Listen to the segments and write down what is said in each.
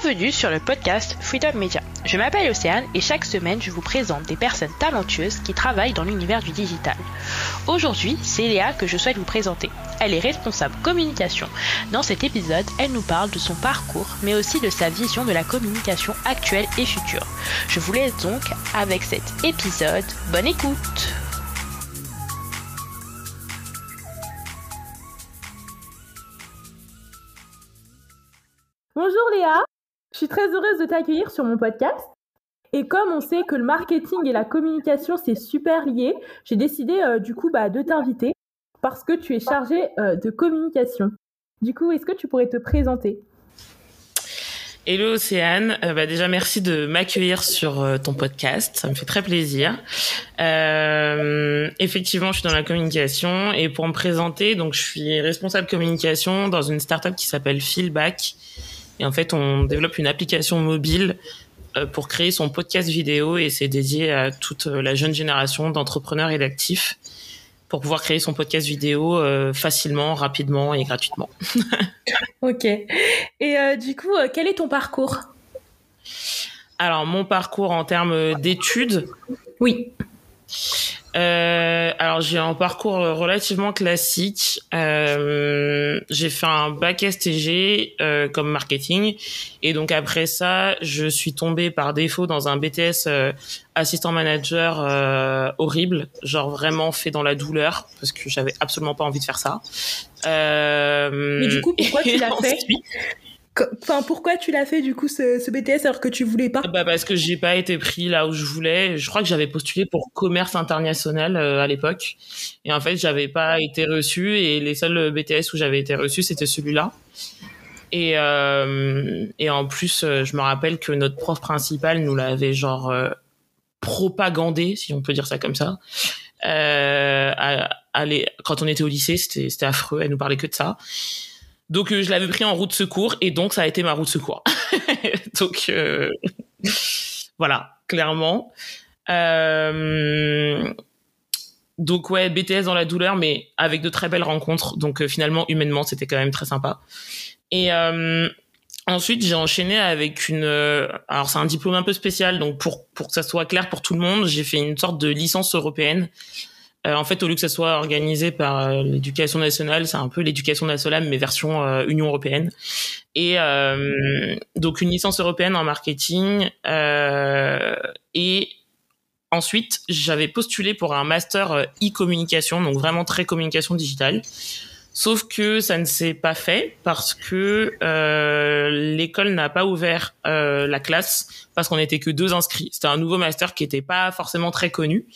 Bienvenue sur le podcast Freedom Media. Je m'appelle Océane et chaque semaine je vous présente des personnes talentueuses qui travaillent dans l'univers du digital. Aujourd'hui, c'est Léa que je souhaite vous présenter. Elle est responsable communication. Dans cet épisode, elle nous parle de son parcours mais aussi de sa vision de la communication actuelle et future. Je vous laisse donc avec cet épisode. Bonne écoute Bonjour Léa, je suis très heureuse de t'accueillir sur mon podcast. Et comme on sait que le marketing et la communication, c'est super lié, j'ai décidé euh, du coup bah, de t'inviter parce que tu es chargée euh, de communication. Du coup, est-ce que tu pourrais te présenter? Hello Océane, euh, bah déjà merci de m'accueillir sur ton podcast, ça me fait très plaisir. effectivement, je suis dans la communication et pour me présenter, donc je suis responsable communication dans une startup qui s'appelle Feelback et en fait, on développe une application mobile euh, pour créer son podcast vidéo et c'est dédié à toute la jeune génération d'entrepreneurs et d'actifs pour pouvoir créer son podcast vidéo euh, facilement, rapidement et gratuitement. ok. Et euh, du coup, quel est ton parcours? Alors, mon parcours en termes d'études? Oui. Euh, alors j'ai un parcours relativement classique. Euh, j'ai fait un bac STG euh, comme marketing et donc après ça, je suis tombée par défaut dans un BTS euh, assistant manager euh, horrible, genre vraiment fait dans la douleur parce que j'avais absolument pas envie de faire ça. Mais du coup, pourquoi tu l'as fait? Enfin, pourquoi tu l'as fait du coup ce, BTS alors que tu voulais pas? Bah parce que j'ai pas été pris là où je voulais. Je crois que j'avais postulé pour commerce international euh, à l'époque, et en fait j'avais pas été reçu et les seuls BTS où j'avais été reçu c'était celui-là. Et euh, et en plus euh, je me rappelle que notre prof principal nous l'avait genre propagandé si on peut dire ça comme ça. À, quand on était au lycée c'était c'était affreux. Elle nous parlait que de ça. Donc euh, je l'avais pris en route secours et donc ça a été ma route secours. donc euh, voilà, clairement. Euh, donc ouais, BTS dans la douleur, mais avec de très belles rencontres. Donc finalement, humainement, c'était quand même très sympa. Et ensuite, j'ai enchaîné avec une. alors c'est un diplôme un peu spécial, donc pour pour que ça soit clair pour tout le monde, j'ai fait une sorte de licence européenne euh, en fait, au lieu que ça soit organisé par euh, l'éducation nationale, c'est un peu l'éducation nationale, mais version euh, Union européenne. Et donc une licence européenne en marketing. et ensuite, j'avais postulé pour un master e-communication, donc vraiment très communication digitale. Sauf que ça ne s'est pas fait parce que euh, l'école n'a pas ouvert euh, la classe parce qu'on n'était que deux inscrits. C'était un nouveau master qui n'était pas forcément très connu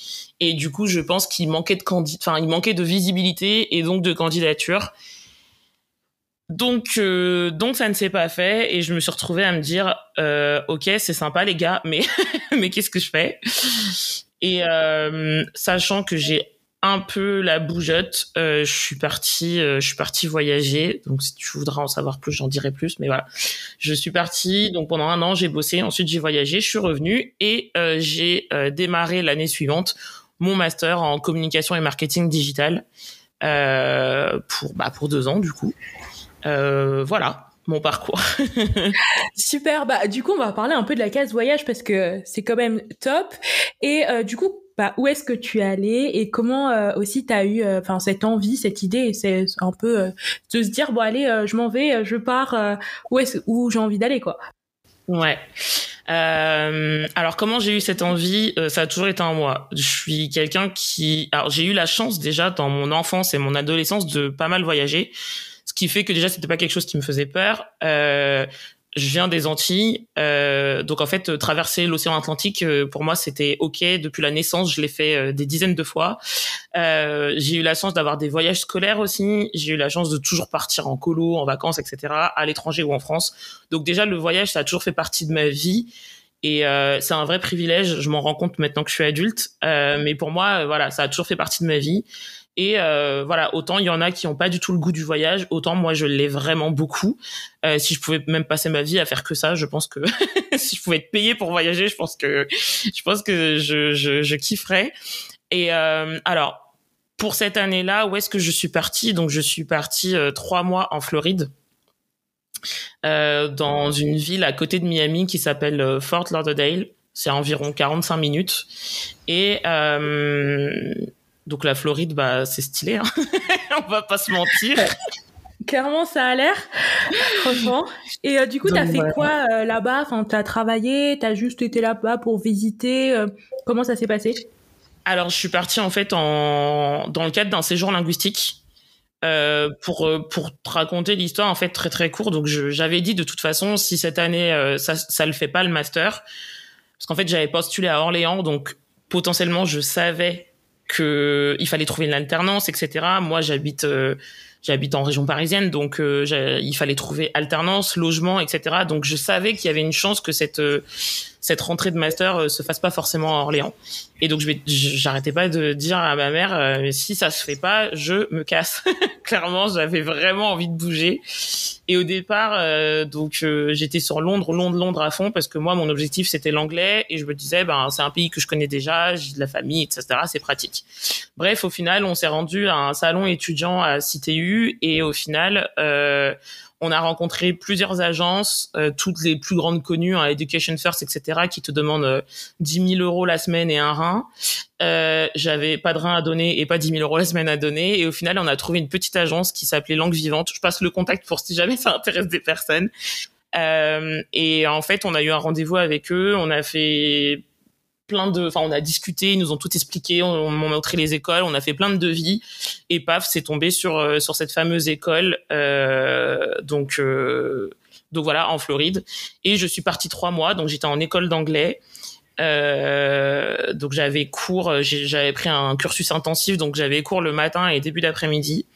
et du coup je pense qu'il manquait de enfin il manquait de visibilité et donc de candidature. Donc euh, donc ça ne s'est pas fait et je me suis retrouvée à me dire euh, ok c'est sympa les gars mais mais qu'est-ce que je fais? Et euh, sachant que j'ai un peu la bougeotte. Euh, je suis partie, euh, je suis partie voyager. Donc si tu voudras en savoir plus, j'en dirai plus. Mais voilà, je suis partie. Donc pendant un an, j'ai bossé. Ensuite, j'ai voyagé. Je suis revenue et euh, j'ai démarré l'année suivante mon master en communication et marketing digital pour bah, pour deux ans du coup. voilà mon parcours. Super. Bah, du coup, on va parler un peu de la case voyage parce que c'est quand même top. Et du coup, bah, où est-ce que tu es allé et comment euh, aussi tu as eu euh, enfin cette envie, cette idée, c'est un peu euh, de se dire bon allez, je m'en vais, je pars où est où j'ai envie d'aller quoi. Ouais. alors comment j'ai eu cette envie Ça a toujours été en moi. Je suis quelqu'un qui, alors j'ai eu la chance déjà dans mon enfance et mon adolescence de pas mal voyager, ce qui fait que déjà c'était pas quelque chose qui me faisait peur. Je viens des Antilles, euh, donc en fait traverser l'océan Atlantique euh, pour moi c'était ok depuis la naissance. Je l'ai fait euh, des dizaines de fois. Euh, j'ai eu la chance d'avoir des voyages scolaires aussi. J'ai eu la chance de toujours partir en colo, en vacances, etc. à l'étranger ou en France. Donc déjà le voyage ça a toujours fait partie de ma vie. Et c'est un vrai privilège, je m'en rends compte maintenant que je suis adulte, mais pour moi, voilà, ça a toujours fait partie de ma vie. Et euh, voilà, autant il y en a qui ont pas du tout le goût du voyage, autant moi je l'ai vraiment beaucoup. Euh, si je pouvais même passer ma vie à faire que ça, je pense que si je pouvais être payé pour voyager, je pense que je pense que je je, je kifferais. Et euh, alors pour cette année-là, où est-ce que je suis partie? Donc je suis partie euh, trois mois en Floride. dans une ville à côté de Miami qui s'appelle Fort Lauderdale. C'est environ 45 minutes. Et donc la Floride, bah c'est stylé, hein on va pas se mentir. Clairement, ça a l'air, franchement. Et euh, du coup, t'as fait quoi euh, là-bas? Enfin, t'as travaillé, t'as juste été là-bas pour visiter. Euh, comment ça s'est passé? Alors, je suis partie en fait en dans le cadre d'un séjour linguistique. pour pour te raconter l'histoire en fait très très court donc j'avais dit de toute façon si cette année ça ça le fait pas le master parce qu'en fait j'avais postulé à Orléans donc potentiellement je savais que il fallait trouver une alternance, etc. Moi, j'habite euh, j'habite en région parisienne, donc euh, il fallait trouver alternance, logement, etc. Donc je savais qu'il y avait une chance que cette euh, cette rentrée de master se fasse pas forcément à Orléans. Et donc je j'arrêtais pas de dire à ma mère, si ça se fait pas, je me casse. Clairement, j'avais vraiment envie de bouger. Et au départ, euh, donc euh, j'étais sur Londres, Londres, Londres à fond parce que moi mon objectif c'était l'anglais et je me disais ben c'est un pays que je connais déjà, j'ai de la famille, etc. C'est pratique. Bref, au final, on s'est rendu à un salon étudiant à CTU et au final, euh, on a rencontré plusieurs agences, euh, toutes les plus grandes connues, hein, Education First, etc., qui te demandent euh, 10 000 euros la semaine et un rein. Euh, J'avais pas de rein à donner et pas 10 000 euros la semaine à donner. Et au final, on a trouvé une petite agence qui s'appelait Langue Vivante. Je passe le contact pour si jamais ça intéresse des personnes. Euh, et en fait, on a eu un rendez-vous avec eux. On a fait plein de, enfin, on a discuté, ils nous ont tout expliqué, on, m'a montré les écoles, on a fait plein de devis, et paf, c'est tombé sur euh, sur cette fameuse école, euh, donc euh, donc voilà, en Floride. Et je suis partie trois mois, donc j'étais en école d'anglais. Euh, donc j'avais cours, j'avais pris un cursus intensif, donc j'avais cours le matin et début d'après-midi.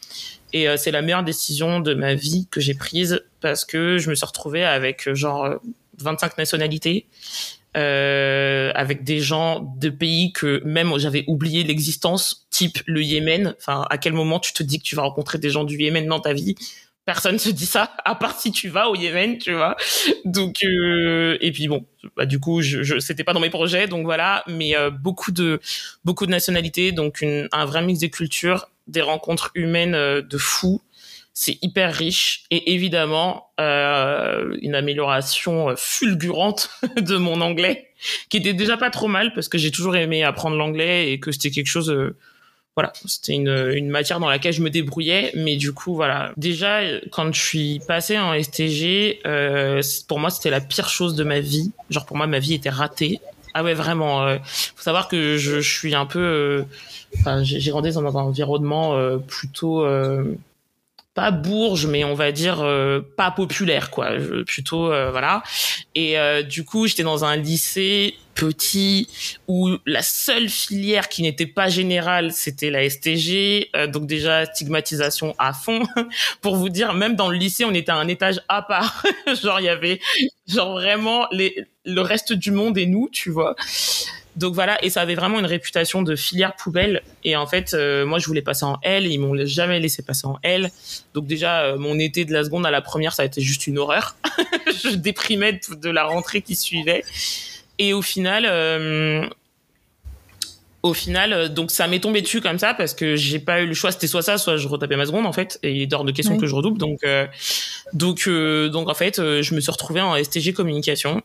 Et c'est la meilleure décision de ma vie que j'ai prise parce que je me suis retrouvée avec genre 25 nationalités euh, avec des gens de pays que même j'avais oublié l'existence, type le Yémen. Enfin, à quel moment tu te dis que tu vas rencontrer des gens du Yémen dans ta vie? Personne se dit ça, à part si tu vas au Yémen, tu vois. Donc, euh, et puis bon, bah, du coup, je, je c'était pas dans mes projets, donc voilà. Mais euh, beaucoup de beaucoup de nationalités, donc une, un vrai mix des cultures, des rencontres humaines euh, de fous c'est hyper riche et évidemment euh, une amélioration fulgurante de mon anglais qui était déjà pas trop mal parce que j'ai toujours aimé apprendre l'anglais et que c'était quelque chose euh, voilà c'était une, une matière dans laquelle je me débrouillais. Mais du coup voilà. Déjà quand je suis passée en STG euh, pour moi c'était la pire chose de ma vie. Genre pour moi ma vie était ratée. Ah ouais vraiment euh, faut savoir que je, je suis un peu euh, enfin, j'ai grandi dans un environnement euh, plutôt pas bourge mais on va dire euh, pas populaire quoi. Plutôt euh, voilà. Et euh, du coup j'étais dans un lycée petit où la seule filière qui n'était pas générale c'était la STG donc déjà stigmatisation à fond. Pour vous dire même dans le lycée on était à un étage à part. Genre il y avait genre vraiment les le reste du monde et nous tu vois donc voilà, et ça avait vraiment une réputation de filière poubelle. Et en fait, euh, moi, je voulais passer en L, ils m'ont jamais laissé passer en L. Donc déjà, euh, mon été de la seconde à la première, ça a été juste une horreur. je déprimais de, la rentrée qui suivait. Et au final, euh, au final, euh, donc ça m'est tombé dessus comme ça parce que j'ai pas eu le choix. C'était soit ça, soit je retapais ma seconde en fait. Et il est hors de question que je redouble. Donc, euh, donc, euh, donc en fait, je me suis retrouvée en STG communication.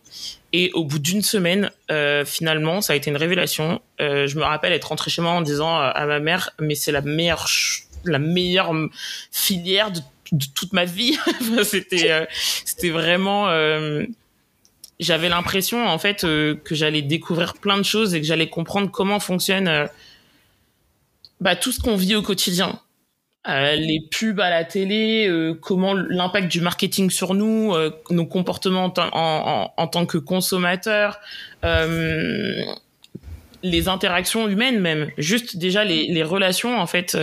Et au bout d'une semaine, finalement, ça a été une révélation. je me rappelle être rentrée chez moi en disant à ma mère, mais c'est la meilleure, la meilleure filière de, de toute ma vie. c'était, c'était vraiment j'avais l'impression en fait euh, que j'allais découvrir plein de choses et que j'allais comprendre comment fonctionne euh, bah, tout ce qu'on vit au quotidien. Euh, les pubs à la télé, comment l'impact du marketing sur nous, nos comportements en, en, en, tant que consommateurs, les interactions humaines même, juste déjà les, les relations en fait.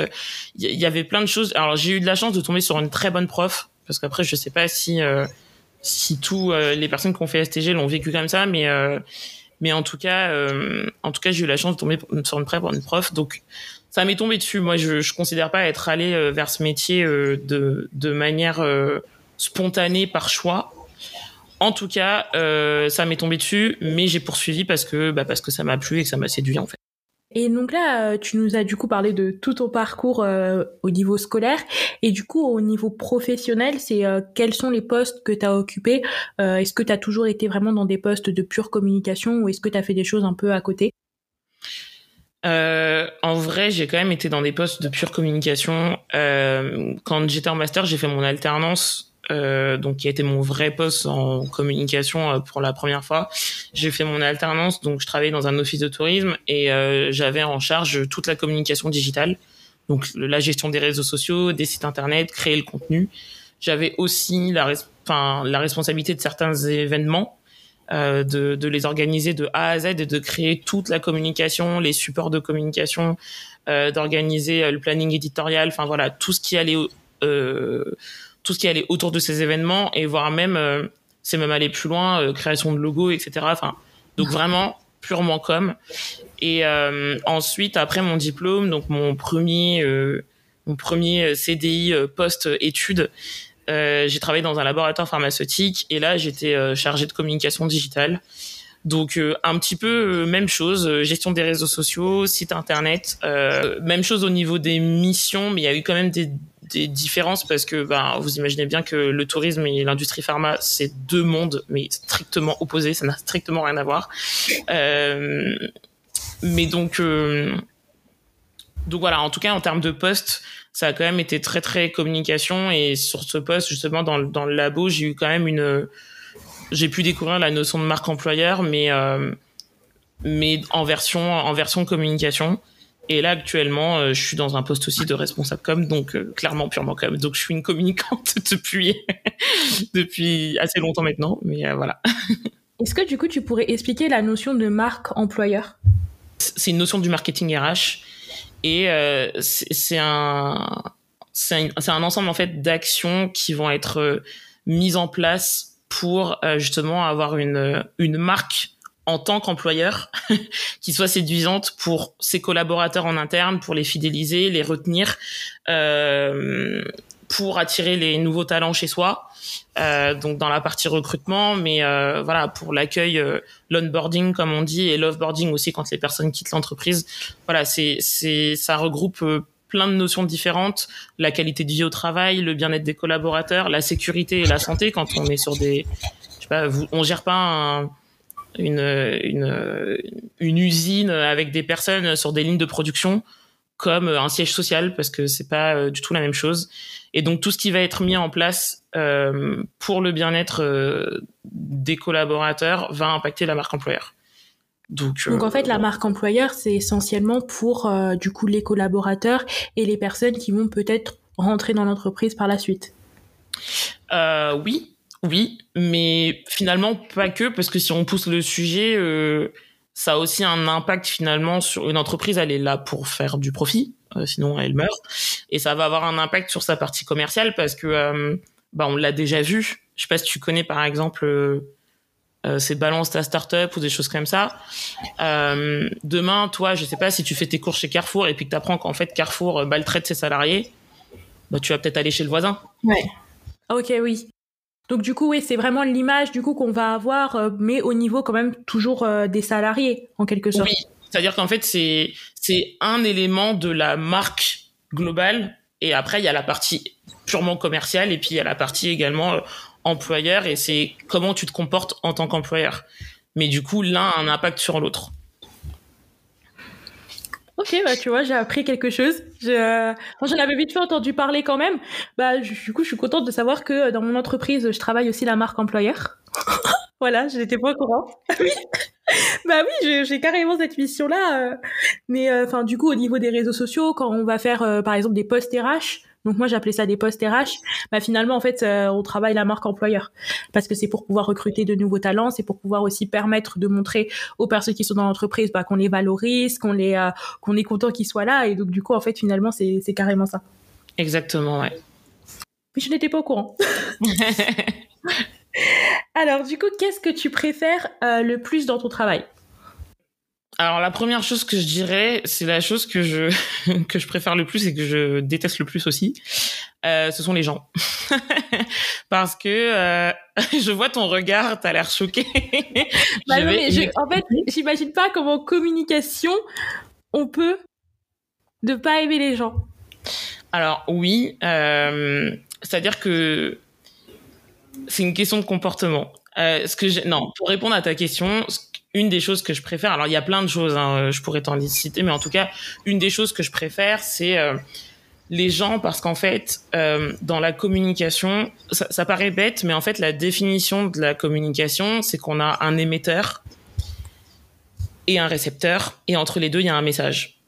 Il y, y, avait plein de choses. Alors j'ai eu de la chance de tomber sur une très bonne prof parce qu'après je sais pas si si tous euh, les personnes qui ont fait STG l'ont vécu comme ça, mais euh, mais en tout cas, euh, en tout cas, j'ai eu la chance de tomber sur une prof, une prof, donc ça m'est tombé dessus. Moi, je, je considère pas être allé vers ce métier de de manière spontanée par choix. En tout cas, ça m'est tombé dessus, mais j'ai poursuivi parce que bah, parce que ça m'a plu et que ça m'a séduit en fait. Et donc là, tu nous as du coup parlé de tout ton parcours au niveau scolaire et du coup au niveau professionnel, c'est quels sont les postes que tu as occupés Est-ce que tu as toujours été vraiment dans des postes de pure communication ou est-ce que tu as fait des choses un peu à côté? Euh, en vrai, j'ai quand même été dans des postes de pure communication. Euh, quand j'étais en master, j'ai fait mon alternance, euh, donc qui a été mon vrai poste en communication euh, pour la première fois. J'ai fait mon alternance, donc je travaillais dans un office de tourisme et euh, j'avais en charge toute la communication digitale, donc la gestion des réseaux sociaux, des sites internet, créer le contenu. J'avais aussi la, enfin, la responsabilité de certains événements euh, de, de, les organiser de A à Z et de créer toute la communication, les supports de communication, d'organiser le planning éditorial, enfin voilà tout ce qui allait euh, tout ce qui allait autour de ces événements et voire même euh, c'est même aller plus loin, création de logos, etc. Enfin donc vraiment purement com. Et ensuite après mon diplôme, donc mon premier mon premier CDI post études euh, j'ai travaillé dans un laboratoire pharmaceutique et là j'étais euh, chargée de communication digitale. Donc euh, un petit peu même chose, gestion des réseaux sociaux, site internet, même chose au niveau des missions, mais il y a eu quand même des, des différences parce que ben, vous imaginez bien que le tourisme et l'industrie pharma c'est deux mondes mais strictement opposés, ça n'a strictement rien à voir. mais donc donc voilà, en tout cas en termes de poste, ça a quand même été très très communication et sur ce poste justement dans, dans le labo j'ai eu quand même une j'ai pu découvrir la notion de marque employeur mais euh, mais en version en version communication et là actuellement euh, je suis dans un poste aussi de responsable com donc euh, clairement purement com. Donc je suis une communicante depuis depuis assez longtemps maintenant mais voilà. Est-ce que du coup tu pourrais expliquer la notion de marque employeur? C'est une notion du marketing RH et euh, c'est un un, un, ensemble en fait d'actions qui vont être euh, mises en place pour euh, justement avoir une une marque en tant qu'employeur qui soit séduisante pour ses collaborateurs en interne, pour les fidéliser, les retenir, euh, pour attirer les nouveaux talents chez soi. Euh, donc dans la partie recrutement, mais euh, voilà pour l'accueil, euh, l'onboarding comme on dit et l'offboarding aussi quand les personnes quittent l'entreprise. Voilà, c'est c'est ça regroupe euh, plein de notions différentes, la qualité de vie au travail, le bien-être des collaborateurs, la sécurité et la santé quand on est sur des, je sais pas, on gère pas un, une, une une usine avec des personnes sur des lignes de production comme un siège social parce que c'est pas du tout la même chose. Et donc tout ce qui va être mis en place euh, pour le bien-être euh, des collaborateurs va impacter la marque employeur. Donc, euh, donc en fait, la marque employeur, c'est essentiellement pour euh, du coup les collaborateurs et les personnes qui vont peut-être rentrer dans l'entreprise par la suite. Euh, oui, oui, mais finalement pas que parce que si on pousse le sujet, ça a aussi un impact finalement sur une entreprise. Elle est là pour faire du profit, euh, sinon elle meurt. Et ça va avoir un impact sur sa partie commerciale parce que euh, bah on l'a déjà vu. Je sais pas si tu connais par exemple euh, c'est balance ta startup ou des choses comme ça. Euh, demain, toi, je sais pas si tu fais tes cours chez Carrefour et puis que tu apprends qu'en fait Carrefour maltraite ses salariés, bah tu vas peut-être aller chez le voisin. Ouais. Ok, oui. Donc du coup, oui, c'est vraiment l'image du coup qu'on va avoir, mais au niveau quand même toujours des salariés en quelque sorte. Oui, c'est-à-dire qu'en fait, c'est c'est un élément de la marque globale. Et après, il y a la partie purement commerciale et puis il y a la partie également euh, employeur. Et c'est comment tu te comportes en tant qu'employeur. Mais du coup, l'un a un impact sur l'autre. Ok, bah tu vois, j'ai appris quelque chose. Je... J'en avais vite fait entendu parler quand même. Bah du coup, je suis contente de savoir que dans mon entreprise, je travaille aussi la marque employeur. voilà, je n'étais pas au courant. oui. bah oui, j'ai carrément cette mission-là. Euh. Mais euh, enfin, du coup, au niveau des réseaux sociaux, quand on va faire, euh, par exemple, des posts RH, donc moi j'appelais ça des postes RH, bah finalement en fait on travaille la marque employeur parce que c'est pour pouvoir recruter de nouveaux talents, c'est pour pouvoir aussi permettre de montrer aux personnes qui sont dans l'entreprise bah, qu'on les valorise, qu'on les qu'on est content qu'ils soient là et donc du coup en fait finalement c'est c'est carrément ça. Exactement ouais. Mais je n'étais pas au courant. Alors, du coup, qu'est-ce que tu préfères euh, le plus dans ton travail? Alors la première chose que je dirais, c'est la chose que je que je préfère le plus et que je déteste le plus aussi, euh, ce sont les gens, parce que euh, je vois ton regard, t'as l'air choqué. bah non, mais je, en fait, j'imagine pas comment communication on peut ne pas aimer les gens Alors oui, euh, c'est-à-dire que c'est une question de comportement. Ce que non, pour répondre à ta question, une des choses que je préfère, alors il y a plein de choses, hein, je pourrais t'en citer, mais en tout cas, une des choses que je préfère, c'est euh, les gens, parce qu'en fait, euh, dans la communication, ça, ça, paraît bête, mais en fait, la définition de la communication, c'est qu'on a un émetteur et un récepteur, et entre les deux, il y a un message.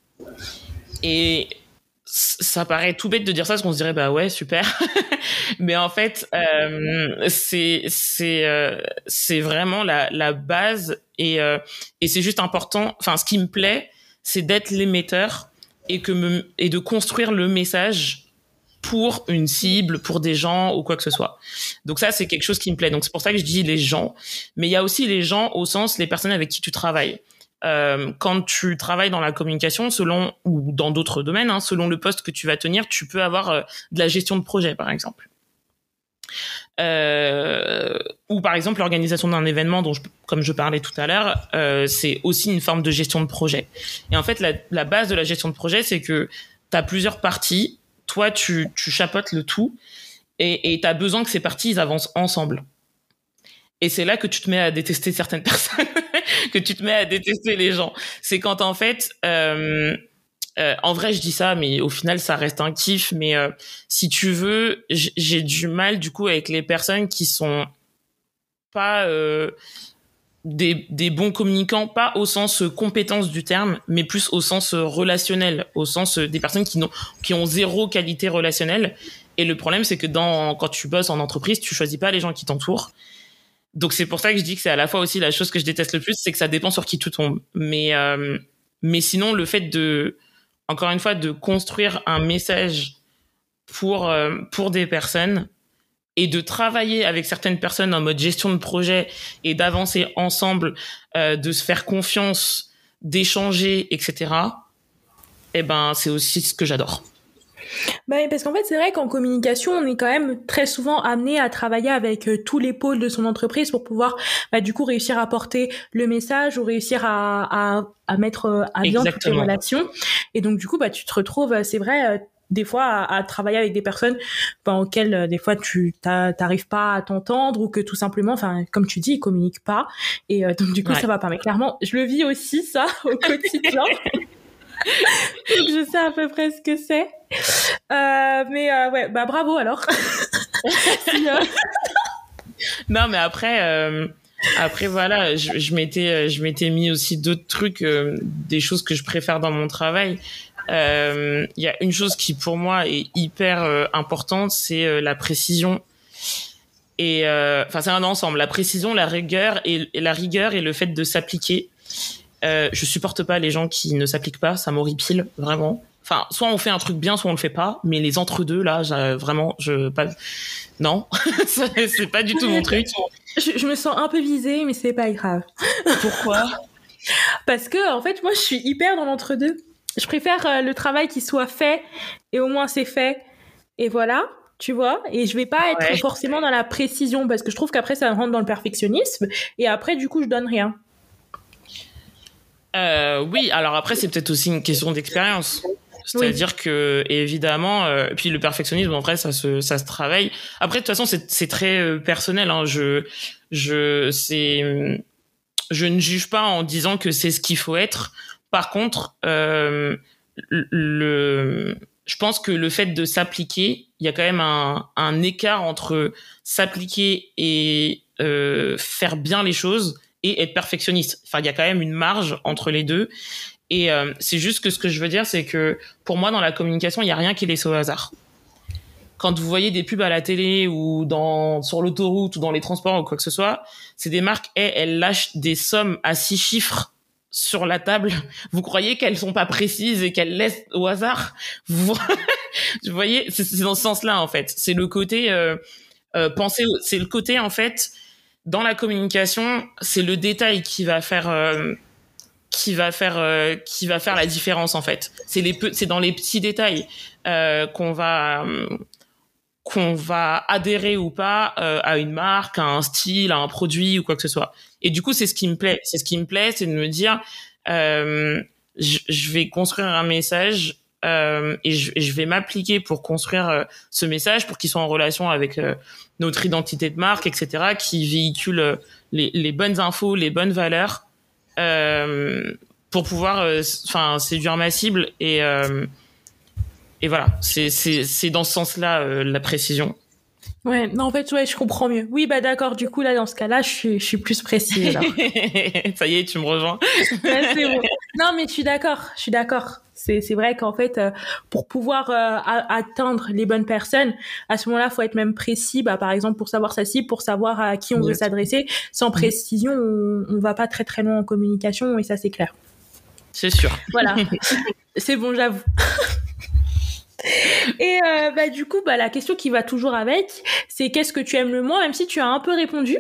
Et ça paraît tout bête de dire ça parce qu'on se dirait bah ouais super. Mais en fait euh, c'est c'est euh, c'est vraiment la la base et euh, et c'est juste important. Enfin ce qui me plaît c'est d'être l'émetteur et que me et de construire le message pour une cible pour des gens ou quoi que ce soit. Donc ça c'est quelque chose qui me plaît. Donc c'est pour ça que je dis les gens. Mais il y a aussi les gens au sens les personnes avec qui tu travailles euh, quand tu travailles dans la communication, selon ou dans d'autres domaines, hein, selon le poste que tu vas tenir, tu peux avoir euh, de la gestion de projet, par exemple. Euh, ou par exemple l'organisation d'un événement dont je, comme je parlais tout à l'heure, euh, c'est aussi une forme de gestion de projet. Et en fait, la, la base de la gestion de projet, c'est que tu as plusieurs parties, toi tu, tu chapeautes le tout, et tu as besoin que ces parties ils avancent ensemble. Et c'est là que tu te mets à détester certaines personnes, que tu te mets à détester les gens. C'est quand en fait, euh, euh, en vrai, je dis ça, mais au final, ça reste un kiff. Mais euh, si tu veux, j'ai du mal du coup avec les personnes qui sont pas des, des, bons communicants, pas au sens compétence du terme, mais plus au sens relationnel, au sens des personnes qui, ont, qui ont zéro qualité relationnelle. Et le problème, c'est que dans, quand tu bosses en entreprise, tu choisis pas les gens qui t'entourent. Donc c'est pour ça que je dis que c'est à la fois aussi la chose que je déteste le plus, c'est que ça dépend sur qui tu tombes. Mais euh, mais sinon le fait de encore une fois de construire un message pour euh, pour des personnes et de travailler avec certaines personnes en mode gestion de projet et d'avancer ensemble, euh, de se faire confiance, d'échanger, etc. Eh ben c'est aussi ce que j'adore. Bah, parce qu'en fait, c'est vrai qu'en communication, on est quand même très souvent amené à travailler avec euh, tous les pôles de son entreprise pour pouvoir, bah, du coup, réussir à porter le message ou réussir à, à, à mettre euh, à bien toutes les relations. Et donc, du coup, bah, tu te retrouves, euh, c'est vrai, des fois à, à, travailler avec des personnes bah, auxquelles des fois tu t'arrives pas à t'entendre ou que tout simplement enfin comme tu dis ils communiquent pas et donc du coup ouais. ça va pas mais clairement je le vis aussi ça au quotidien je sais à peu près ce que c'est. Euh, mais euh, ouais, bah bravo alors. euh... non, mais après, euh, après voilà, je, je m'étais, je m'étais mis aussi d'autres trucs, des choses que je préfère dans mon travail. Il y a une chose qui pour moi est hyper importante, c'est la précision. Et enfin, c'est un ensemble. La précision, la rigueur et, et la rigueur et le fait de s'appliquer. Euh, je supporte pas les gens qui ne s'appliquent pas, ça m'horripile vraiment. Enfin, soit on fait un truc bien, soit on le fait pas, mais les entre-deux là, vraiment, je pas, non, c'est pas du tout mon truc. Je, je, me sens un peu visée, mais c'est pas grave. Pourquoi? Parce que en fait, moi, je suis hyper dans l'entre-deux. Je préfère euh, le travail qui soit fait et au moins c'est fait et voilà tu vois et je vais pas être ouais. forcément dans la précision parce que je trouve qu'après ça rentre dans le perfectionnisme et après du coup je donne rien euh, oui, alors après c'est peut-être aussi une question d'expérience. C'est-à-dire oui. que évidemment, euh, puis le perfectionnisme en vrai ça se ça se travaille. Après de toute façon c'est très euh, personnel. Hein. Je je c'est je ne juge pas en disant que c'est ce qu'il faut être. Par contre, euh, le je pense que le fait de s'appliquer, il y a quand même un, un écart entre s'appliquer et euh, faire bien les choses et être perfectionniste. Enfin, il y a quand même une marge entre les deux. Et euh, c'est juste que ce que je veux dire, c'est que pour moi, dans la communication, il n'y a rien qui est laissé au hasard. Quand vous voyez des pubs à la télé ou dans, sur l'autoroute ou dans les transports ou quoi que ce soit, c'est des marques, et elles lâchent des sommes à six chiffres sur la table. Vous croyez qu'elles sont pas précises et qu'elles laissent au hasard? Vous voyez, c'est dans ce sens-là en fait. C'est le côté euh, euh, penser, c'est le côté en fait dans la communication, c'est le détail qui va faire euh, qui va faire euh, qui va faire la différence en fait. C'est les c'est dans les petits détails euh, qu'on va qu'on va adhérer ou pas euh, à une marque, à un style, à un produit ou quoi que ce soit. Et du coup, c'est ce qui me plaît. C'est ce qui me plaît, c'est de me dire je, vais construire un message euh, et, je, je, vais m'appliquer pour construire euh, ce message pour qu'il soit en relation avec euh, notre identité de marque, etc., qui véhicule les, les, bonnes infos, les bonnes valeurs pour pouvoir, enfin, séduire ma cible et et voilà, c'est c'est dans ce sens-là la précision. Ouais, non, en fait, ouais, je comprends mieux. Oui, bah d'accord, du coup, là, dans ce cas-là, je suis, je suis plus précise. Ça y est, tu me rejoins. Non, mais je suis d'accord, je suis d'accord. C'est, c'est vrai qu'en fait, euh, pour pouvoir euh, atteindre les bonnes personnes, à ce moment-là, faut être même précis. Bah, par exemple, pour savoir sa cible, pour savoir à qui on veut s'adresser. Sans précision, on, on va pas très très loin en communication, et ça, c'est clair. C'est sûr. Voilà. c'est bon, j'avoue. Et euh, bah, du coup, bah, la question qui va toujours avec, c'est qu'est-ce que tu aimes le moins, même si tu as un peu répondu?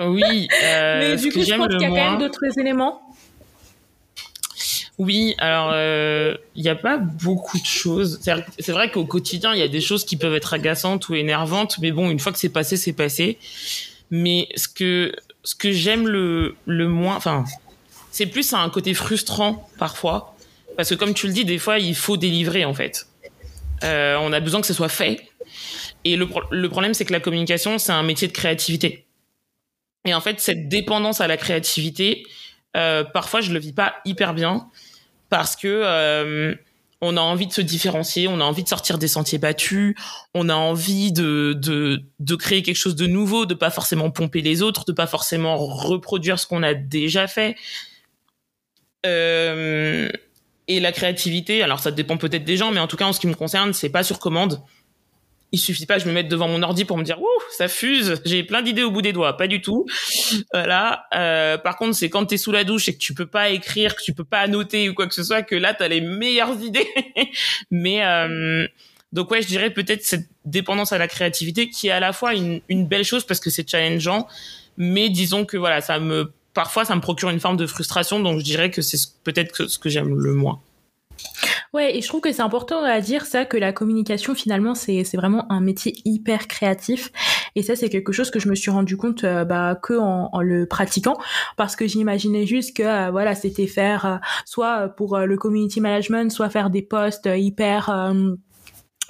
Oui. Euh, Mais du coup, je pense qu'il y a quand même d'autres éléments. Oui, alors euh, il n'y a pas beaucoup de choses. C'est vrai qu'au quotidien, il y a des choses qui peuvent être agaçantes ou énervantes, mais bon, une fois que c'est passé, c'est passé. Mais ce que ce que j'aime le le moins, enfin, c'est plus un côté frustrant parfois parce que comme tu le dis, des fois, il faut délivrer en fait. Euh, on a besoin que ce soit fait. Et le, le problème, c'est que la communication, c'est un métier de créativité. Et en fait, cette dépendance à la créativité, euh, parfois, je le vis pas hyper bien parce que euh, on a envie de se différencier, on a envie de sortir des sentiers battus, on a envie de, de, de créer quelque chose de nouveau, de pas forcément pomper les autres, de pas forcément reproduire ce qu'on a déjà fait. Euh, et la créativité, alors ça dépend peut-être des gens, mais en tout cas en ce qui me concerne, c'est pas sur commande. Il suffit pas je me mette devant mon ordi pour me dire ouh ça fuse, j'ai plein d'idées au bout des doigts, pas du tout. Voilà. Euh, par contre, c'est quand t'es sous la douche et que tu peux pas écrire, que tu peux pas annoter ou quoi que ce soit, que là t'as les meilleures idées. mais euh, donc ouais, je dirais peut-être cette dépendance à la créativité qui est à la fois une, une belle chose parce que c'est challengeant, mais disons que voilà, ça me parfois ça me procure une forme de frustration, donc je dirais que c'est peut-être ce que j'aime le moins. Ouais, et je trouve que c'est important à dire ça, que la communication, finalement, c'est, vraiment un métier hyper créatif. Et ça, c'est quelque chose que je me suis rendu compte euh, bah, que en, le pratiquant, parce que j'imaginais juste que euh, voilà, c'était faire euh, soit pour le community management, soit faire des posts hyper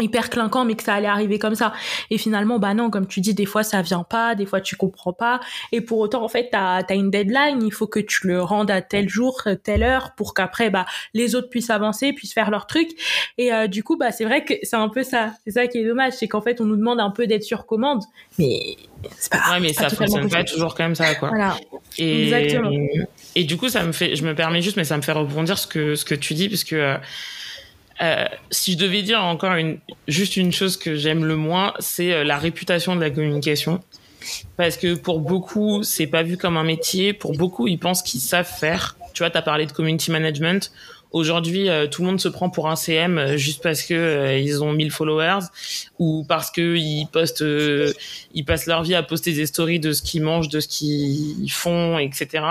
hyper clinquant mais que ça allait arriver comme ça. Et finalement bah non comme tu dis des fois ça vient pas des fois tu comprends pas. Et pour autant en fait t'as as une deadline. Il faut que tu le rendes à tel jour telle heure pour qu'après bah les autres puissent avancer puissent faire leur truc. Et euh, du coup bah c'est vrai que c'est un peu ça. C'est ça qui est dommage c'est qu'en fait on nous demande un peu d'être sur commande mais c'est pas ouais mais ça fonctionne pas toujours comme ça quoi. Voilà. Et, exactement. et, du coup ça me fait je me permets juste mais ça me fait rebondir ce que ce que tu dis parce que euh, euh, si je devais dire encore une, juste une chose que j'aime le moins, c'est euh, la réputation de la communication. Parce que pour beaucoup, c'est pas vu comme un métier. Pour beaucoup, ils pensent qu'ils savent faire. Tu vois, tu as parlé de community management. Aujourd'hui, euh, tout le monde se prend pour un CM euh, juste parce que euh, ils ont 1000 followers ou parce que ils postent, ils passent leur vie à poster des stories de ce qu'ils mangent, de ce qu'ils font, etc.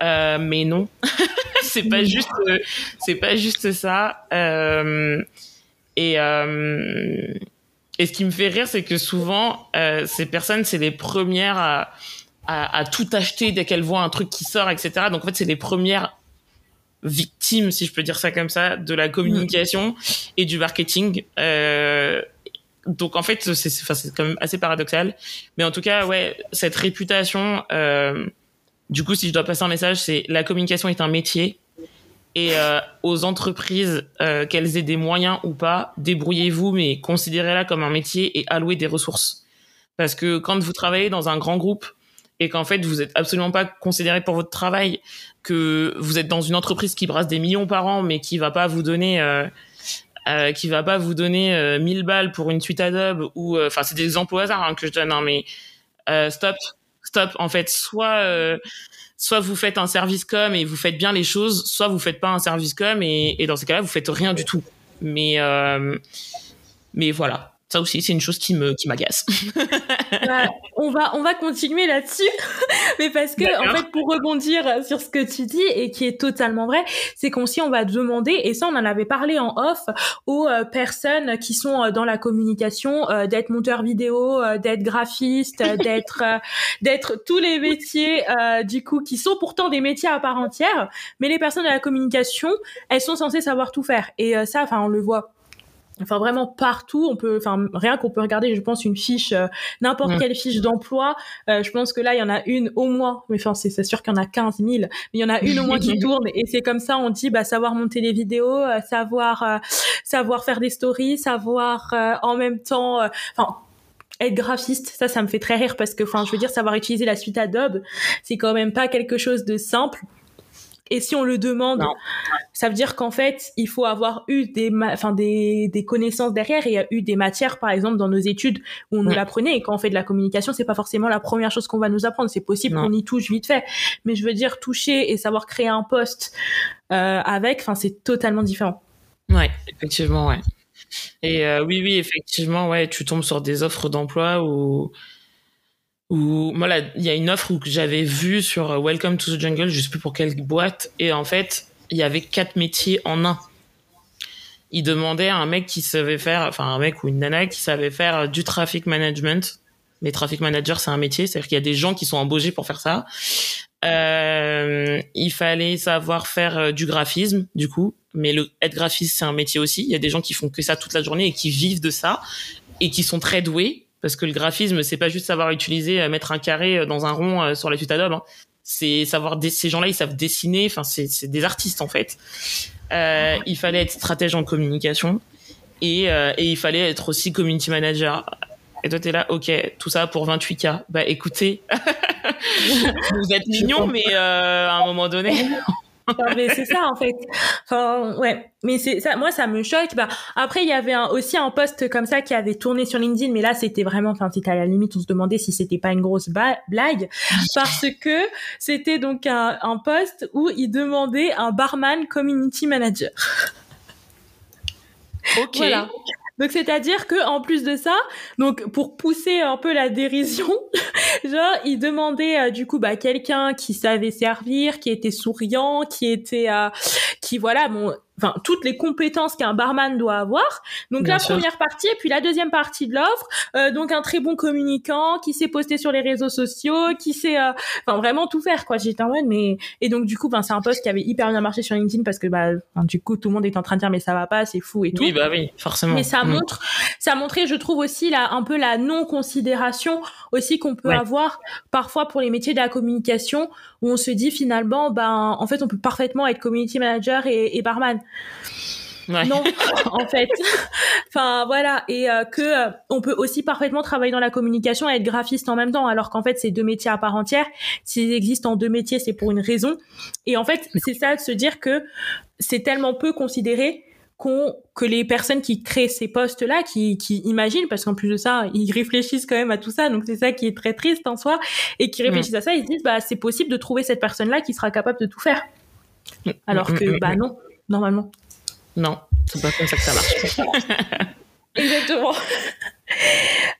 mais non, c'est pas juste, c'est pas juste ça. et et ce qui me fait rire, c'est que souvent, ces personnes, c'est les premières à, à, à, tout acheter dès qu'elles voient un truc qui sort, etc. Donc en fait, c'est les premières victime, si je peux dire ça comme ça, de la communication et du marketing. Euh, donc en fait, c'est quand même assez paradoxal, mais en tout cas, ouais, cette réputation. Euh, du coup, si je dois passer un message, c'est la communication est un métier et euh, aux entreprises, euh, qu'elles aient des moyens ou pas, débrouillez-vous, mais considérez-la comme un métier et allouez des ressources. Parce que quand vous travaillez dans un grand groupe et qu'en fait vous êtes absolument pas considéré pour votre travail, que vous êtes dans une entreprise qui brasse des millions par an, mais qui va pas vous donner, euh, euh, qui va pas vous donner euh, 1000 balles pour une suite Adobe ou, euh, enfin, c'est des exemples au hasard hein, que je donne, hein, mais euh, stop, stop. En fait, soit soit vous faites un service com et vous faites bien les choses, soit vous faites pas un service com et, et dans ces cas-là vous faites rien du tout. Mais mais voilà. Ça aussi, c'est une chose qui me qui m'agace. Bah, on va on va continuer là-dessus, mais parce que en fait pour rebondir sur ce que tu dis et qui est totalement vrai, c'est qu'on si on va demander et ça on en avait parlé en off aux euh, personnes qui sont euh, dans la communication euh, d'être monteur vidéo, d'être graphiste, d'être d'être tous les métiers du coup qui sont pourtant des métiers à part entière, mais les personnes de la communication, elles sont censées savoir tout faire. Et ça enfin on le voit enfin vraiment partout on peut enfin rien qu'on peut regarder je pense une fiche euh, n'importe quelle fiche d'emploi euh, je pense que là il y en a une au moins. Mais enfin c'est sûr qu'il y en a 15 000 mais il y en a une au moins qui tourne. Et c'est comme ça on dit bah savoir monter les vidéos euh, savoir savoir faire des stories savoir en même temps enfin être graphiste, ça, ça me fait très rire parce que, enfin, je veux dire, savoir utiliser la suite Adobe, c'est quand même pas quelque chose de simple. Et si on le demande, ça veut dire qu'en fait, il faut avoir eu des, enfin des, des connaissances derrière et il y a eu des matières, par exemple, dans nos études où on nous l'apprenait. Et quand on fait de la communication, c'est pas forcément la première chose qu'on va nous apprendre. C'est possible qu'on y touche vite fait, mais je veux dire toucher et savoir créer un poste euh, avec, enfin, c'est totalement différent. Ouais, effectivement, ouais. Et euh, oui, oui, effectivement, ouais, tu tombes sur des offres d'emploi où où moi il y a une offre que j'avais vue sur euh, Welcome to the Jungle, je sais plus pour quelle boîte, et en fait il y avait quatre métiers en un. Il demandait à un mec qui savait faire, enfin un mec ou une nana qui savait faire du traffic management. Mais traffic manager c'est un métier, c'est-à-dire qu'il y a des gens qui sont embauchés pour faire ça. Euh, il fallait savoir faire euh, du graphisme du coup, mais le être graphiste c'est un métier aussi. Il y a des gens qui font que ça toute la journée et qui vivent de ça et qui sont très doués parce que le graphisme c'est pas juste savoir utiliser euh, mettre un carré euh, dans un rond euh, sur la suite Adobe hein. c'est savoir ces gens-là ils savent dessiner enfin c'est des artistes en fait. Euh, il fallait être stratège en communication et, et il fallait être aussi community manager. Et toi t'es là ok tout ça pour 28k bah écoutez vous êtes mignon mais euh, à un moment donné mais c'est ça en fait. Enfin, ouais. Mais c'est ça, moi ça me choque. Bah après il y avait un, aussi un post comme ça qui avait tourné sur LinkedIn, mais là c'était vraiment, enfin c'était à la limite on se demandait si c'était pas une grosse blague parce que c'était donc un, un post où il demandait un barman community manager. Ok. Voilà. Donc c'est-à-dire que en plus de ça, donc pour pousser un peu la dérision, genre il demandait euh, du coup bah quelqu'un qui savait servir, qui était souriant, qui était euh, qui voilà bon enfin toutes les compétences qu'un barman doit avoir. Donc la première partie et puis la deuxième partie de l'offre, euh, donc un très bon communicant qui sait poster sur les réseaux sociaux, qui sait euh, enfin vraiment tout faire quoi. J'étais en mode mais et donc du coup ben c'est un poste qui avait hyper bien marché sur LinkedIn parce que bah du coup tout le monde est en train de dire mais ça va pas, c'est fou et tout. Oui bah oui, forcément. Mais ça mm. montre ça montrait je trouve aussi là un peu la non considération aussi qu'on peut avoir parfois pour les métiers de la communication où on se dit finalement ben en fait on peut parfaitement être community manager et, et barman. Non, en fait. enfin voilà, et euh, que euh, on peut aussi parfaitement travailler dans la communication et être graphiste en même temps, alors qu'en fait c'est deux métiers à part entière. S'ils existent en deux métiers, c'est pour une raison. Et en fait, c'est ça de se dire que c'est tellement peu considéré qu'on que les personnes qui créent ces postes-là, qui, qui imaginent, parce qu'en plus de ça, ils réfléchissent quand même à tout ça, donc c'est ça qui est très triste en soi, et qui réfléchissent à ça, ils se disent bah c'est possible de trouver cette personne-là qui sera capable de tout faire. Alors que bah non, normalement. Non, c'est pas comme ça que ça marche. Exactement.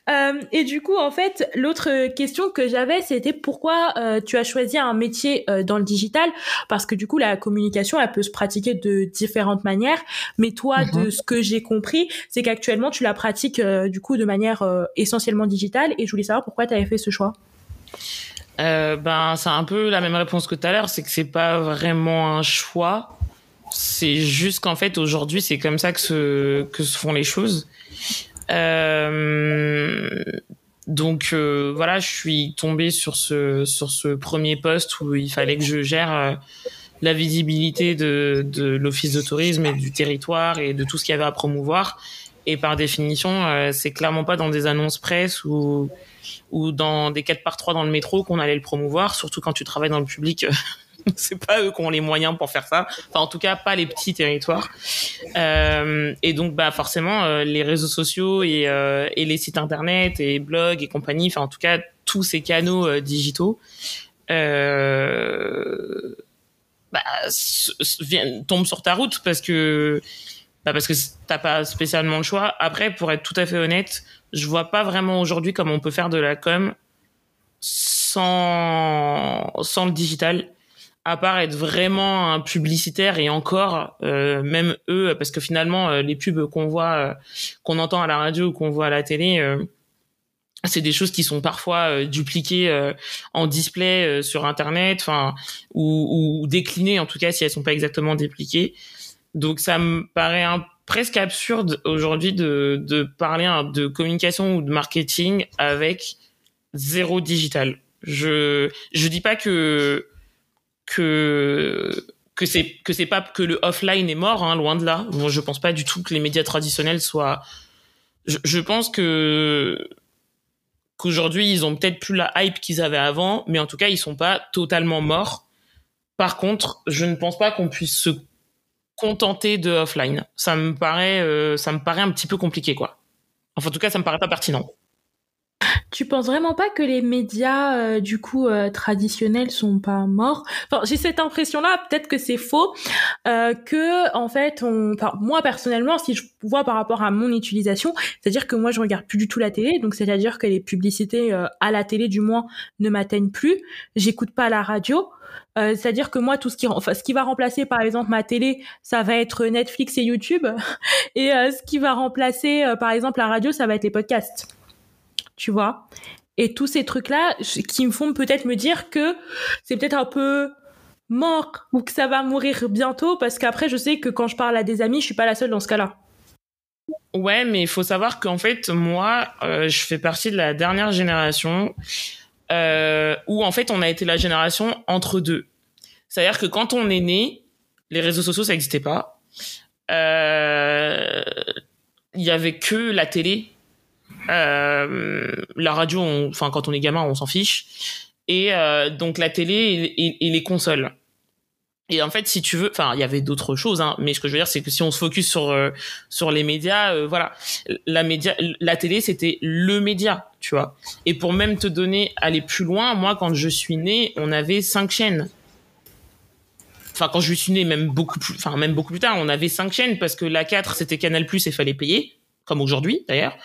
Euh, et du coup, en fait, l'autre question que j'avais, c'était pourquoi euh, tu as choisi un métier euh, dans le digital? Parce que du coup, la communication, elle peut se pratiquer de différentes manières. Mais toi, de mhm. ce que j'ai compris, c'est qu'actuellement, tu la pratiques du coup de manière essentiellement digitale. Et je voulais savoir pourquoi tu avais fait ce choix. ben, c'est un peu la même réponse que tout à l'heure, c'est que c'est pas vraiment un choix c'est juste qu'en fait aujourd'hui c'est comme ça que se que se font les choses. Euh, donc euh, voilà, je suis tombée sur ce sur ce premier poste où il fallait que je gère euh, la visibilité de, de l'office de tourisme et du territoire et de tout ce qu'il y avait à promouvoir. Et par définition, euh, c'est clairement pas dans des annonces presse ou ou dans des 4 par 3 dans le métro qu'on allait le promouvoir, surtout quand tu travailles dans le public c'est pas eux qui ont les moyens pour faire ça. Enfin, en tout cas, pas les petits territoires. Euh, et donc, bah, forcément, euh, les réseaux sociaux et, euh, et, les sites internet et blogs et compagnie. Enfin, en tout cas, tous ces canaux euh, digitaux. Euh, bah, tombent sur ta route parce que bah parce que t'as pas spécialement le choix. Après, pour être tout à fait honnête, je vois pas vraiment aujourd'hui comment on peut faire de la com sans sans le digital à part être vraiment un publicitaire et encore euh, même eux parce que finalement euh, les pubs qu'on voit euh, qu'on entend à la radio ou qu'on voit à la télé c'est des choses qui sont parfois dupliquées en display sur internet enfin ou, ou, déclinées en tout cas si elles sont pas exactement dupliquées. Donc ça me paraît un, presque absurde aujourd'hui de, de parler de communication ou de marketing avec zéro digital. Je je dis pas que que que c'est que c'est pas que le offline est mort, hein, loin de là. Bon, je pense pas du tout que les médias traditionnels soient. Je, pense que qu'aujourd'hui ils ont peut-être plus la hype qu'ils avaient avant, mais en tout cas ils sont pas totalement morts. Par contre, je ne pense pas qu'on puisse se contenter de offline. Ça me paraît, euh, ça me paraît un petit peu compliqué, quoi. Enfin, en tout cas, ça me paraît pas pertinent. Tu penses vraiment pas que les médias euh, du coup euh, traditionnels sont pas morts? J'ai cette impression-là. Peut-être que c'est faux. Euh, que en fait, moi personnellement, si je vois par rapport à mon utilisation, c'est-à-dire que moi je regarde plus du tout la télé, donc c'est-à-dire que les publicités euh, à la télé du moins ne m'atteignent plus. J'écoute pas la radio. C'est-à-dire que moi, tout ce qui va remplacer, par exemple, ma télé, ça va être Netflix et YouTube, et ce qui va remplacer, par exemple, la radio, ça va être les podcasts tu vois. Et tous ces trucs-là qui me font peut-être me dire que c'est peut-être un peu mort ou que ça va mourir bientôt parce qu'après je sais que quand je parle à des amis, je suis pas la seule dans ce cas-là. Ouais, mais il faut savoir qu'en fait moi, euh, je fais partie de la dernière génération euh, où en fait on a été la génération entre deux. C'est-à-dire que quand on est né, les réseaux sociaux ça n'existait pas. Euh, il y avait que la télé euh, la radio, enfin quand on est gamin, on s'en fiche. Et euh, donc la télé et, les consoles. Et en fait, si tu veux, enfin, il y avait d'autres choses, hein, mais ce que je veux dire, c'est que si on se focus sur euh, sur les médias, voilà, la média, la télé, c'était le média, tu vois. Et pour même te donner, aller plus loin, moi, quand je suis né, on avait cinq chaînes. Enfin, quand je suis né, même beaucoup plus, enfin même beaucoup plus tard, on avait cinq chaînes parce que la 4 c'était Canal Plus et fallait payer comme aujourd'hui d'ailleurs.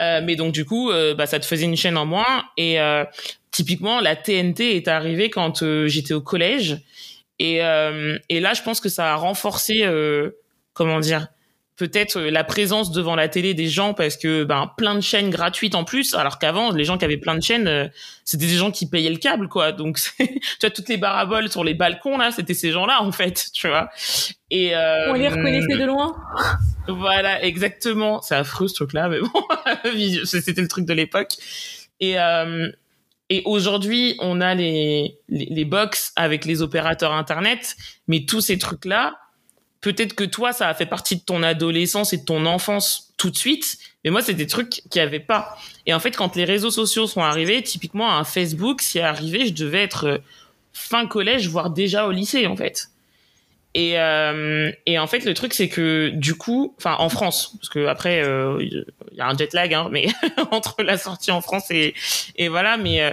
Euh, mais donc du coup, euh, bah, ça te faisait une chaîne en moins. Et euh, typiquement, la TNT est arrivée quand euh, j'étais au collège. Et, euh, et là, je pense que ça a renforcé, comment dire, peut-être la présence devant la télé des gens parce que ben plein de chaînes gratuites en plus alors qu'avant les gens qui avaient plein de chaînes c'était des gens qui payaient le câble quoi donc tu vois toutes les baraboles sur les balcons là c'était ces gens là en fait tu vois et on les reconnaissait de loin voilà, exactement. C'est affreux ce truc-là, mais bon, c'était le truc de l'époque. Et euh, et aujourd'hui, on a les, les, les box avec les opérateurs internet, mais tous ces trucs-là, peut-être que toi, ça a fait partie de ton adolescence et de ton enfance tout de suite, mais moi, c'est des trucs qui avait pas. Et en fait, quand les réseaux sociaux sont arrivés, typiquement un Facebook, s'y est arrivé, je devais être fin collège, voire déjà au lycée, en fait. Et, euh, et en fait, le truc, c'est que du coup, enfin en France, parce que après, euh, il y a un jet lag, hein, mais entre la sortie en France et, voilà, mais euh,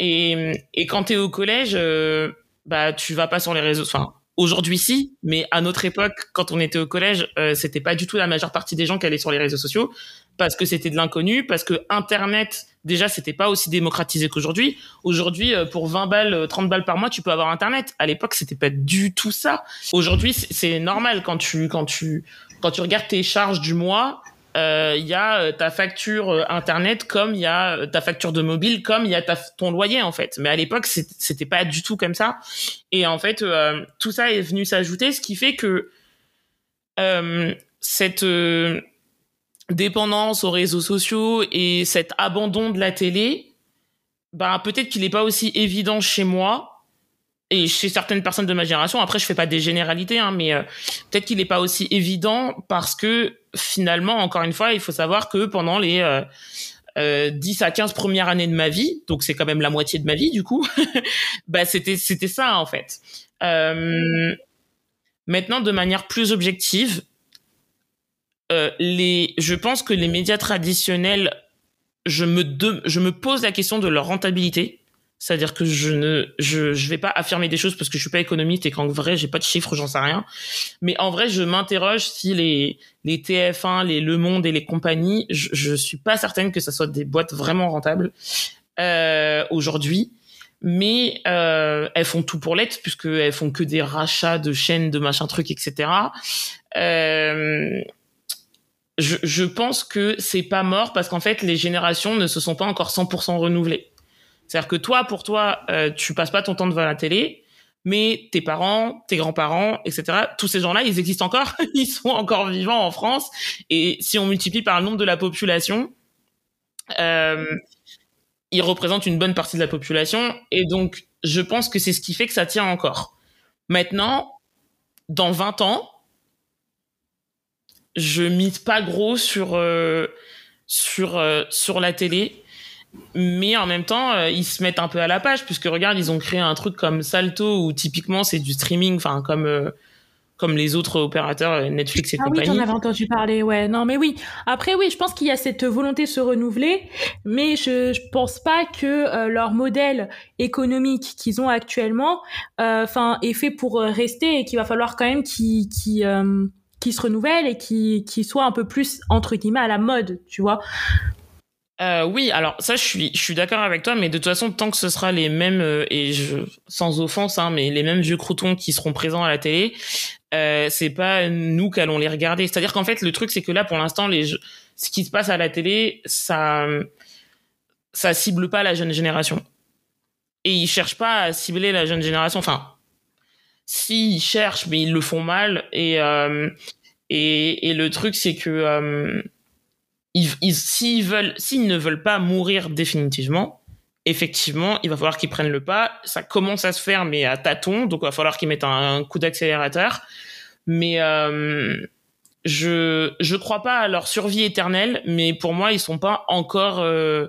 et, et quand t'es au collège, euh, bah tu vas pas sur les réseaux. Enfin, aujourd'hui si, mais à notre époque, quand on était au collège, euh, c'était pas du tout la majeure partie des gens qui allaient sur les réseaux sociaux parce que c'était de l'inconnu, parce que Internet déjà c'était pas aussi démocratisé qu'aujourd'hui. Aujourd'hui, euh, pour 20 balles, 30 euh, balles par mois, tu peux avoir Internet. À l'époque, c'était pas du tout ça. Aujourd'hui, c'est normal quand tu quand tu quand tu regardes tes charges du mois, il euh, y a ta facture internet comme il y a ta facture de mobile comme il y a ta, ton loyer en fait. Mais à l'époque c'était pas du tout comme ça. Et en fait tout ça est venu s'ajouter ce qui fait que cette dépendance aux réseaux sociaux et cet abandon de la télé, bah peut-être qu'il n'est pas aussi évident chez moi et chez certaines personnes de ma génération. Après, je fais pas des généralités, hein, mais euh, peut-être qu'il n'est pas aussi évident parce que finalement, encore une fois, il faut savoir que pendant les euh, euh, 10 à 15 premières années de ma vie, donc c'est quand même la moitié de ma vie du coup, bah c'était c'était ça en fait. Euh, maintenant, de manière plus objective, euh, les, je pense que les médias traditionnels, je me, je me pose la question de leur rentabilité. C'est-à-dire que je ne, je, je vais pas affirmer des choses parce que je suis pas économiste et qu'en vrai, j'ai pas de chiffres, j'en sais rien. Mais en vrai, je m'interroge si les, les TF1, les Le Monde et les compagnies, je, je suis pas certaine que ça soit des boîtes vraiment rentables, euh, aujourd'hui. Mais, euh, elles font tout pour l'être puisqu'elles font que des rachats de chaînes, de machin trucs, etc. Euh, je, je pense que c'est pas mort parce qu'en fait, les générations ne se sont pas encore 100% renouvelées. C'est-à-dire que toi, pour toi, euh, tu passes pas ton temps devant la télé, mais tes parents, tes grands-parents, etc., tous ces gens-là, ils existent encore, ils sont encore vivants en France. Et si on multiplie par le nombre de la population, euh, ils représentent une bonne partie de la population. Et donc, je pense que c'est ce qui fait que ça tient encore. Maintenant, dans 20 ans, je mise pas gros sur euh, sur sur la télé mais en même temps euh, ils se mettent un peu à la page puisque regarde ils ont créé un truc comme Salto où typiquement c'est du streaming enfin comme euh, comme les autres opérateurs euh, Netflix et Ah oui, compagnie j'en avais entendu parler, ouais. Non, mais oui. Après, oui, je pense qu'il y a cette volonté de se renouveler, mais je, je pense pas que euh, leur modèle économique qu'ils ont actuellement, enfin, est fait pour rester et qu'il va falloir quand même qu'ils qu'ils se renouvellent et qu'ils qu'ils soient un peu plus entre guillemets à la mode, tu vois. Euh, oui, alors ça, je suis, je suis d'accord avec toi, mais de toute façon, tant que ce sera les mêmes euh, et je, sans offense, hein, mais les mêmes vieux croutons qui seront présents à la télé, euh, c'est pas nous qu'allons les regarder. C'est-à-dire qu'en fait, le truc, c'est que là, pour l'instant, les, jeux- ce qui se passe à la télé, ça, ça cible pas la jeune génération. Et ils cherchent pas à cibler la jeune génération. Enfin, si ils cherchent, mais ils le font mal. Et euh, et, et le truc, c'est que euh, ils, ils- s'ils veulent, s'ils ne veulent pas mourir définitivement, effectivement, il va falloir qu'ils prennent le pas. Ça commence à se faire, mais à tâtons, donc il va falloir qu'ils mettent un, un coup d'accélérateur. Mais euh, je je crois pas à leur survie éternelle, mais pour moi, ils sont pas encore, euh,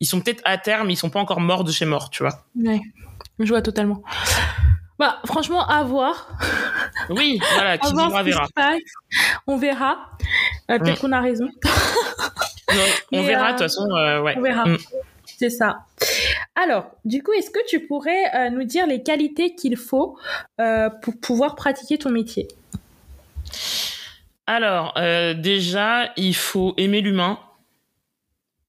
ils sont peut-être à terme, ils sont pas encore morts de chez morts, tu vois. Ouais, je vois totalement. Bah, franchement, à voir. Oui, voilà, qui verra. On verra. Euh, Peut-être qu'on a raison. On verra de euh, toute façon, euh, ouais. On verra. Mm. C'est ça. Alors, du coup, est-ce que tu pourrais euh, nous dire les qualités qu'il faut euh, pour pouvoir pratiquer ton métier? Alors, euh, déjà, il faut aimer l'humain.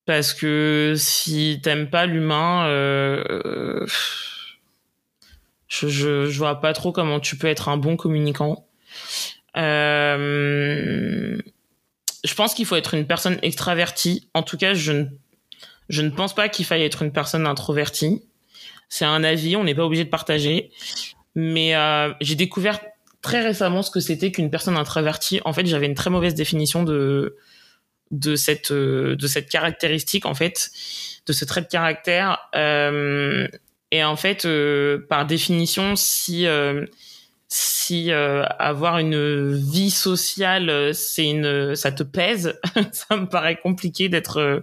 Parce que si t'aimes pas l'humain, je, je, je vois pas trop comment tu peux être un bon communicant. Euh, je pense qu'il faut être une personne extravertie. En tout cas, je ne, je ne pense pas qu'il faille être une personne introvertie. C'est un avis, on n'est pas obligé de partager. Mais euh, j'ai découvert très récemment ce que c'était qu'une personne introvertie. En fait, j'avais une très mauvaise définition de de cette euh, de cette caractéristique en fait, de ce trait de caractère. Euh, et en fait, par définition, si si euh, avoir une vie sociale, euh, c'est une ça te pèse, ça me paraît compliqué d'être. euh,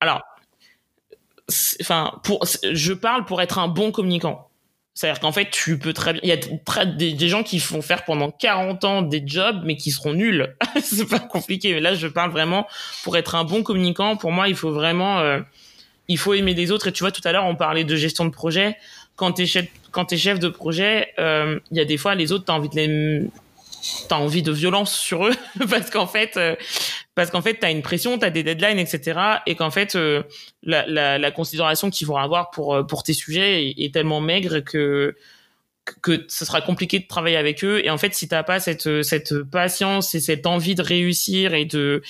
Alors, enfin, pour je parle pour être un bon communicant. C'est-à-dire qu'en fait, tu peux très bien. Il y a des, des gens qui font faire pendant 40 ans des jobs, mais qui seront nuls. c'est pas compliqué. Mais là, je parle vraiment pour être un bon communicant. Pour moi, il faut vraiment. euh, il faut aimer les autres. Et tu vois, tout à l'heure, on parlait de gestion de projet. Quand t'es chef, quand t'es chef de projet, euh, il y a des fois, les autres, t'as envie de. T'as envie de violence sur eux parce qu'en fait, euh, parce qu'en fait, t'as une pression, t'as des deadlines, etc. Et qu'en fait, euh, la considération qu'ils vont avoir pour euh, pour tes sujets est, est tellement maigre que que ce sera compliqué de travailler avec eux et en fait si t'as pas cette cette patience et cette envie de réussir et de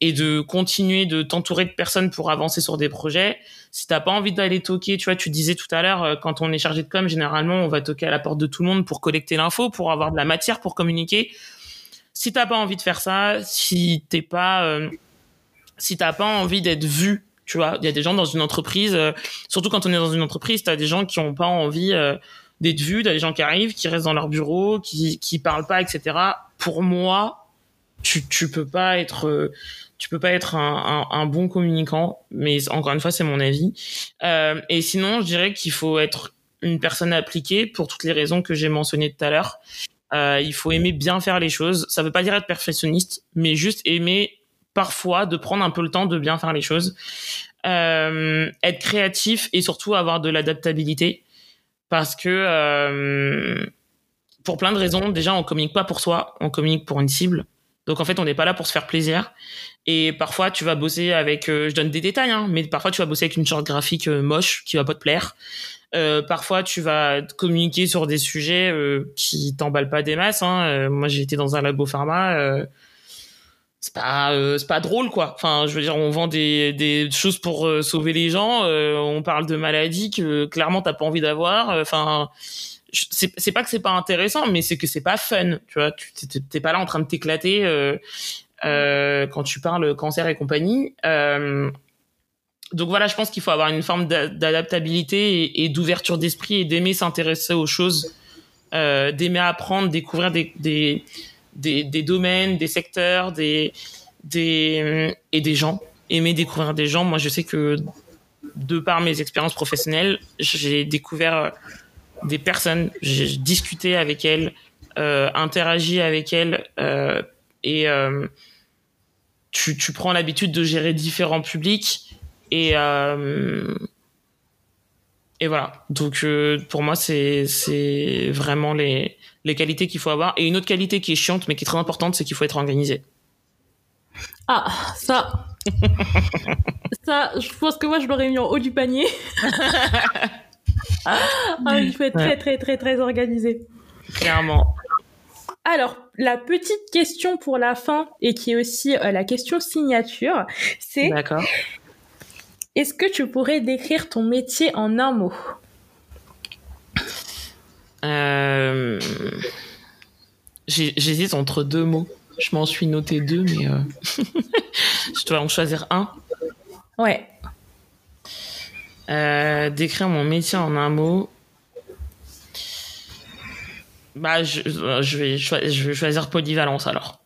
et de continuer de t'entourer de personnes pour avancer sur des projets. Si t'as pas envie d'aller toquer tu vois tu disais tout à l'heure euh, quand on est chargé de com généralement on va toquer à la porte de tout le monde pour collecter l'info pour avoir de la matière pour communiquer. Si t'as pas envie de faire ça si t'es pas euh, si t'as pas envie d'être vu tu vois il y a des gens dans une entreprise euh, surtout quand on est dans une entreprise t'as des gens qui ont pas envie euh, d'être vus t'as des gens qui arrivent qui restent dans leur bureau qui qui parlent pas etc pour moi tu tu peux pas être tu peux pas être un, bon communicant mais encore une fois c'est mon avis. Euh, et sinon je dirais qu'il faut être une personne appliquée pour toutes les raisons que j'ai mentionnées tout à l'heure. Euh, il faut aimer bien faire les choses. Ça veut pas dire être perfectionniste mais juste aimer parfois de prendre un peu le temps de bien faire les choses. Euh, être créatif et surtout avoir de l'adaptabilité parce que pour plein de raisons, déjà on communique pas pour soi, on communique pour une cible. Donc en fait, on n'est pas là pour se faire plaisir. Et parfois, tu vas bosser avec, euh, je donne des détails, hein, mais parfois tu vas bosser avec une charte graphique euh, moche qui va pas te plaire. Euh, parfois, tu vas communiquer sur des sujets qui t'emballent pas des masses. Hein. Moi, j'ai été dans un labo pharma. c'est pas, c'est pas drôle, quoi. Enfin, je veux dire, on vend des, des choses pour sauver les gens. on parle de maladies que clairement t'as pas envie d'avoir. Enfin c'est pas que c'est pas intéressant, mais c'est que c'est pas fun. Tu vois, tu t'es pas là en train de t'éclater euh, euh, quand tu parles cancer et compagnie. Euh, donc voilà, je pense qu'il faut avoir une forme d'adaptabilité et, d'ouverture d'esprit et d'aimer s'intéresser aux choses, d'aimer apprendre, découvrir des, des, des, des, domaines, des secteurs, des, des, et des gens. Aimer découvrir des gens. Moi, je sais que de par mes expériences professionnelles, j'ai découvert des personnes, j'ai discuté avec elles, euh, interagi avec elles, euh, et euh, tu, tu prends l'habitude de gérer différents publics, et euh, et voilà. Donc pour moi, c'est c'est vraiment les les qualités qu'il faut avoir. Et une autre qualité qui est chiante, mais qui est très importante, c'est qu'il faut être organisé. Ah, ça. ça, je pense que moi, je l'aurais mis en haut du panier. ah, il faut être très, très, très, très organisé. Clairement. Alors, la petite question pour la fin, et qui est aussi euh, la question signature, c'est... D'accord. Est-ce que tu pourrais décrire ton métier en un mot? Euh... J'hésite entre deux mots. Je m'en suis noté deux, mais euh... je dois en choisir un. Ouais. Euh, décrire mon métier en un mot. Bah, je, je, vais, je vais choisir polyvalence alors.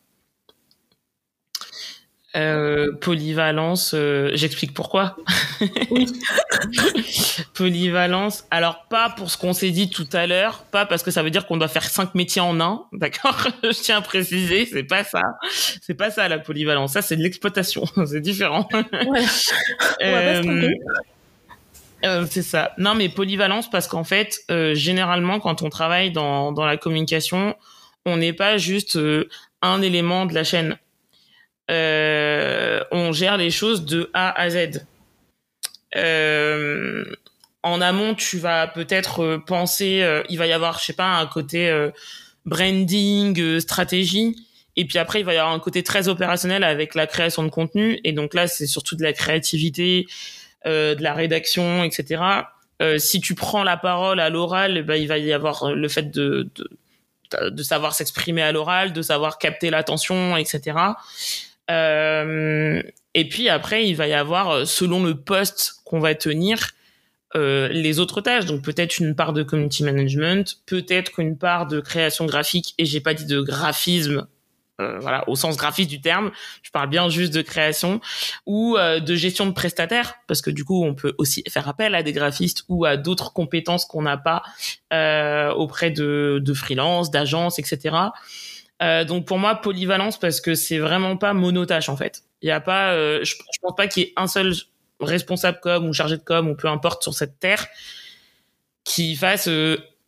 Euh, polyvalence, euh, j'explique pourquoi. Oui. polyvalence, alors pas pour ce qu'on s'est dit tout à l'heure, pas parce que ça veut dire qu'on doit faire cinq métiers en un, d'accord? Je tiens à préciser, c'est pas ça. C'est pas ça la polyvalence, ça c'est de l'exploitation, c'est différent. Ouais. Euh, c'est ça. Non, mais polyvalence parce qu'en fait, euh, généralement, quand on travaille dans, dans la communication, on n'est pas juste euh, un élément de la chaîne. On gère les choses de A à Z. en amont, tu vas peut-être penser, il va y avoir, je sais pas, un côté branding, stratégie. Et puis après, il va y avoir un côté très opérationnel avec la création de contenu. Et donc là, c'est surtout de la créativité, de la rédaction, etc. Euh, si tu prends la parole à l'oral, ben, il va y avoir le fait de, de, savoir s'exprimer à l'oral, de savoir capter l'attention, etc. Euh, et puis après, il va y avoir, selon le poste qu'on va tenir, euh, les autres tâches. Donc peut-être une part de community management, peut-être une part de création graphique, et j'ai pas dit de graphisme euh, voilà, au sens graphique du terme. Je parle bien juste de création ou euh, de gestion de prestataires, parce que du coup, on peut aussi faire appel à des graphistes ou à d'autres compétences qu'on n'a pas euh, auprès de, de freelance, d'agences, etc. donc pour moi, polyvalence parce que c'est vraiment pas monotâche en fait. Il y a pas, je, je pense pas qu'il y ait un seul responsable com ou chargé de com ou peu importe sur cette terre qui fasse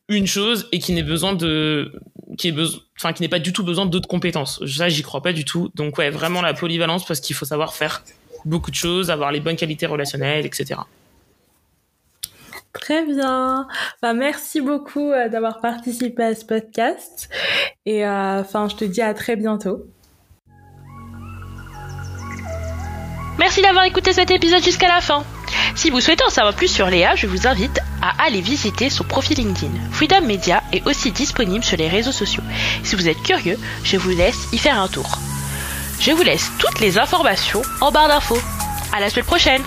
une chose et qui n'ait besoin de qui est besoin enfin qui n'est pas du tout besoin d'autres compétences ça j'y crois pas du tout donc ouais vraiment la polyvalence parce qu'il faut savoir faire beaucoup de choses avoir les bonnes qualités relationnelles etc Très bien. Bah, merci beaucoup euh, d'avoir participé à ce podcast. Et euh, enfin, je te dis à très bientôt. Merci d'avoir écouté cet épisode jusqu'à la fin. Si vous souhaitez en savoir plus sur Léa, je vous invite à aller visiter son profil LinkedIn. Freedom Media est aussi disponible sur les réseaux sociaux. Si vous êtes curieux, je vous laisse y faire un tour. Je vous laisse toutes les informations en barre d'infos. À la semaine prochaine